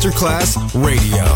Masterclass Radio,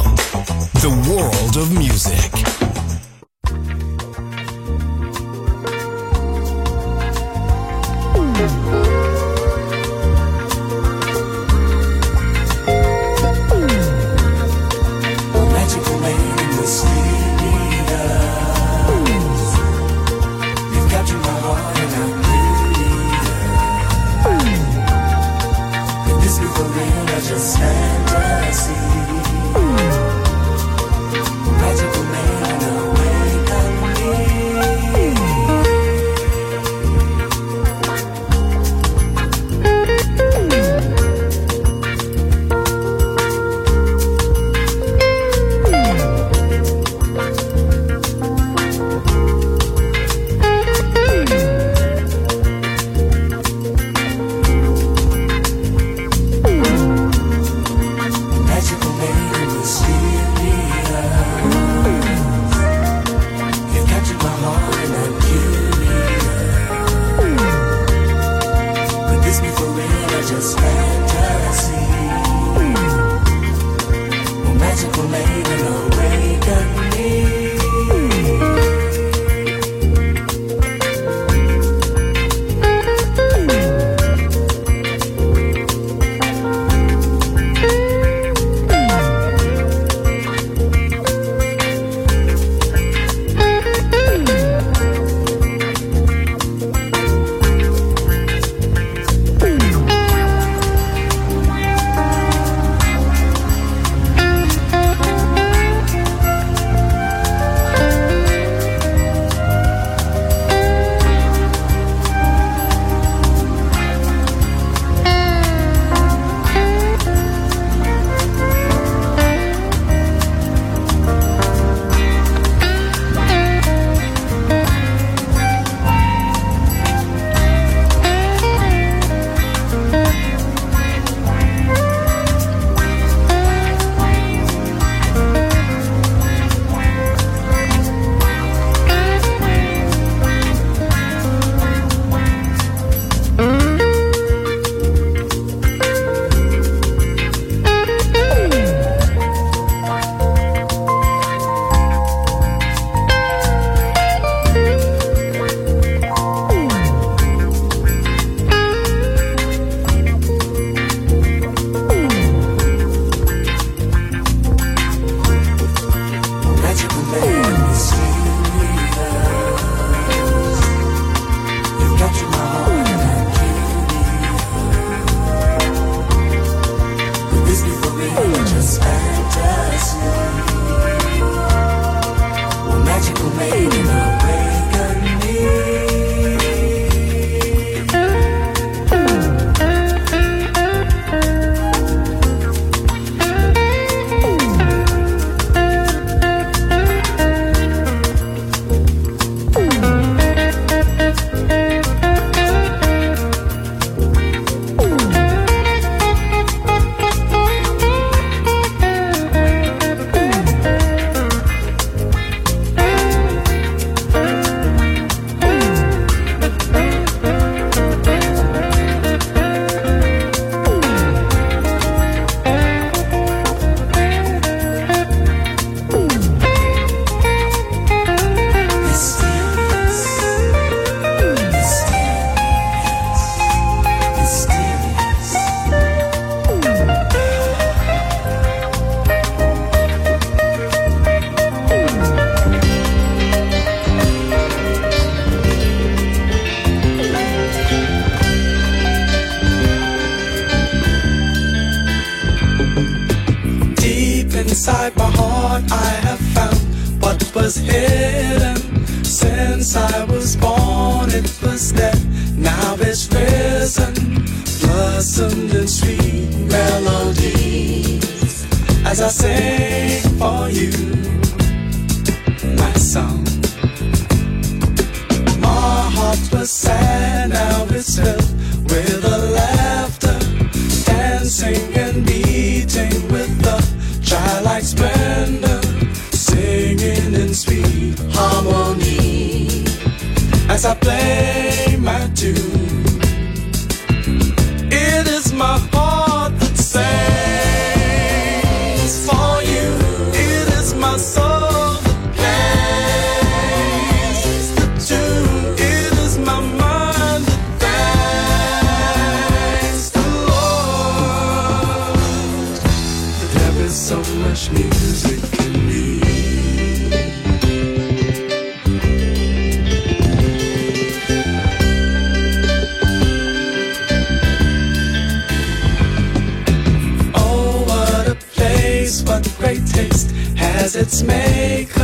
it's maker.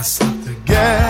I stopped again.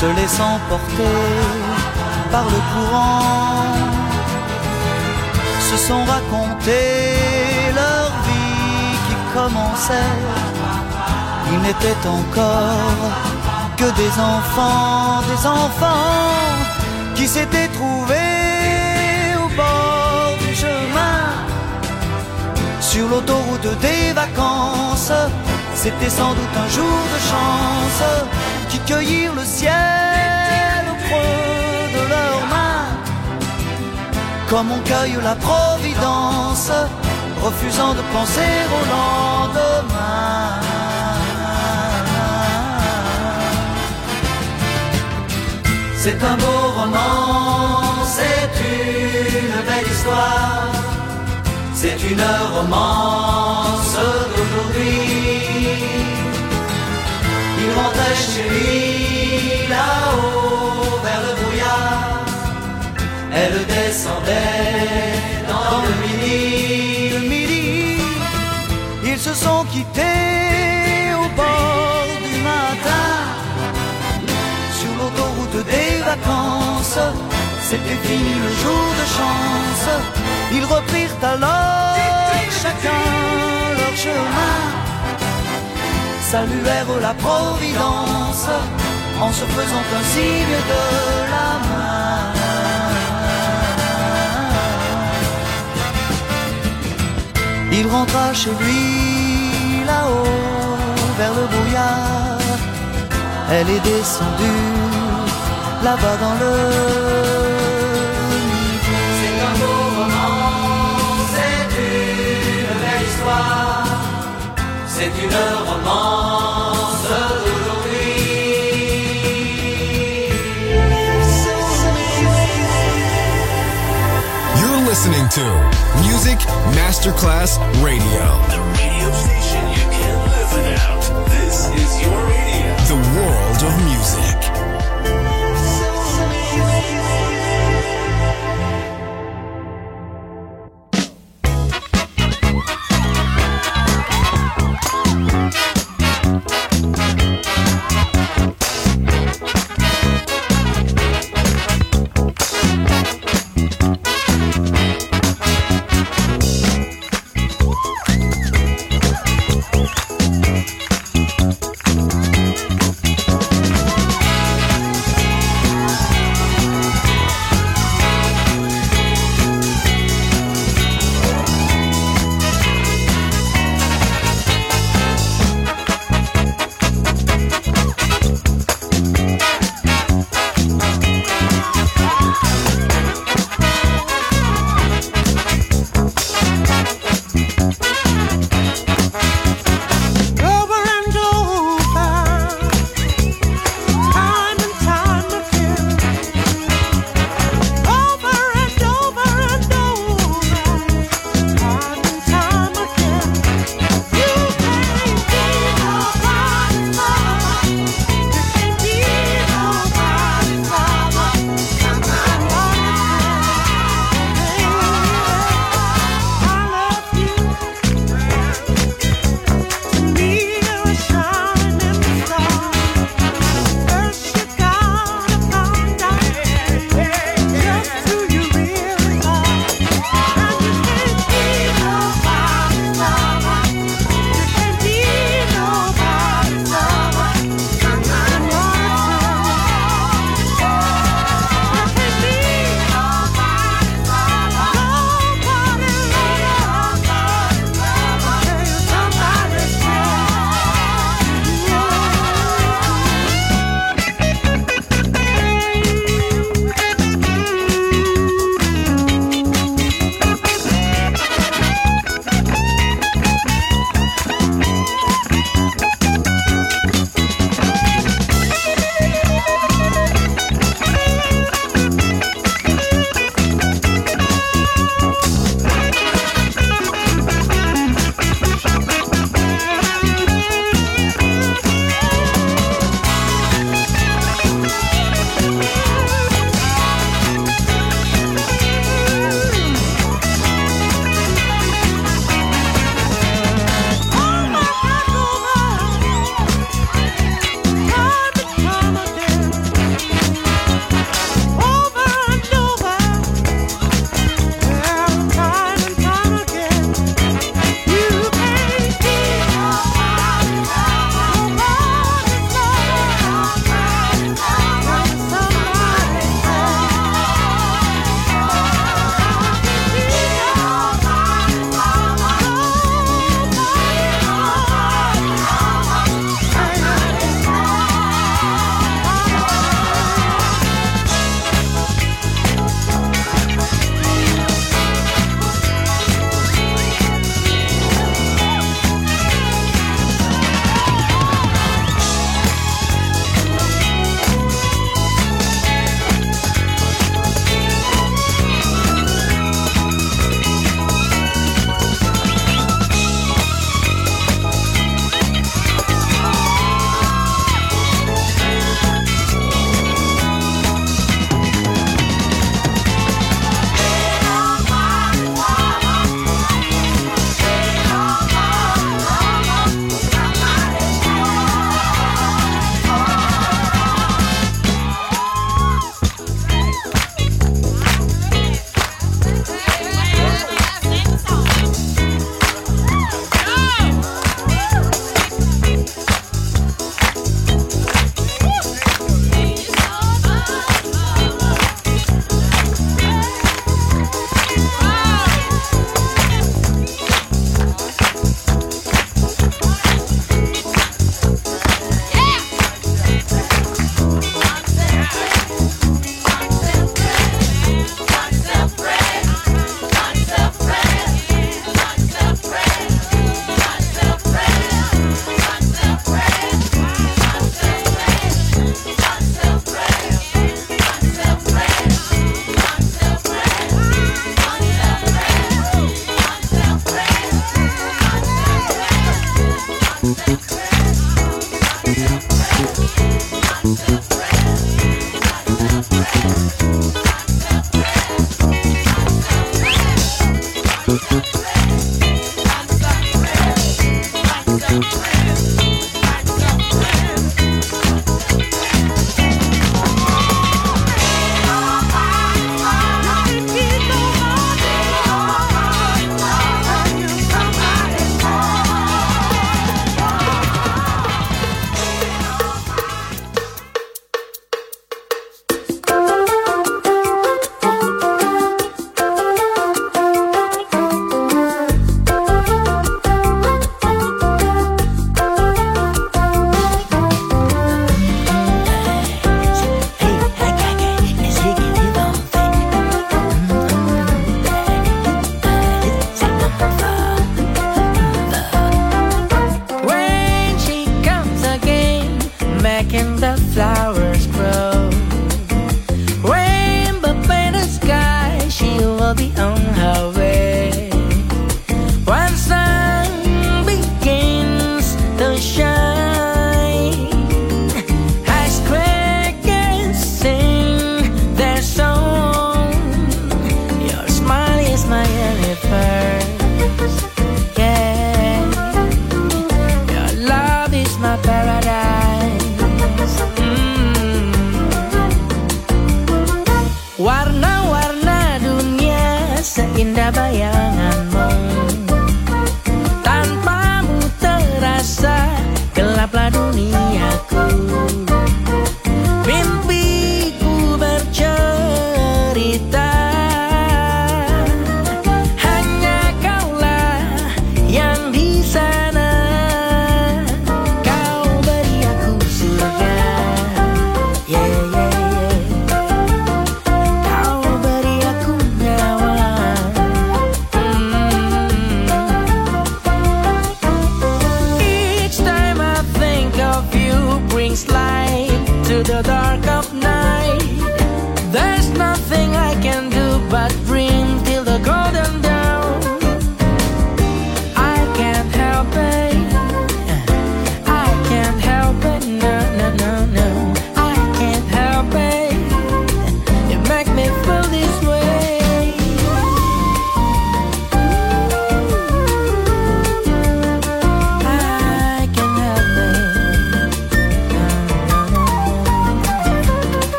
se laissant porter par le courant, se sont racontés leur vie qui commençait. Ils n'étaient encore que des enfants, des enfants qui s'étaient trouvés au bord du chemin, sur l'autoroute des vacances. C'était sans doute un jour de chance qui cueillirent le ciel au creux de leurs mains, comme on cueille la providence, refusant de penser au lendemain. C'est un beau roman, c'est une belle histoire, c'est une romance Il rentrait chez lui là-haut vers le brouillard, elle descendait dans le midi. Le midi, ils se sont quittés au bord du matin sur l'autoroute des vacances. C'était fini le jour de chance. Ils reprirent alors chacun leur chemin. Saluèrent la Providence en se faisant un signe de la main. Il rentra chez lui là-haut vers le brouillard. Elle est descendue là-bas dans le. C'est un beau roman, c'est une belle histoire, c'est une romance listening to Music Masterclass Radio. The radio station you can't live without. This is your radio. The world of music.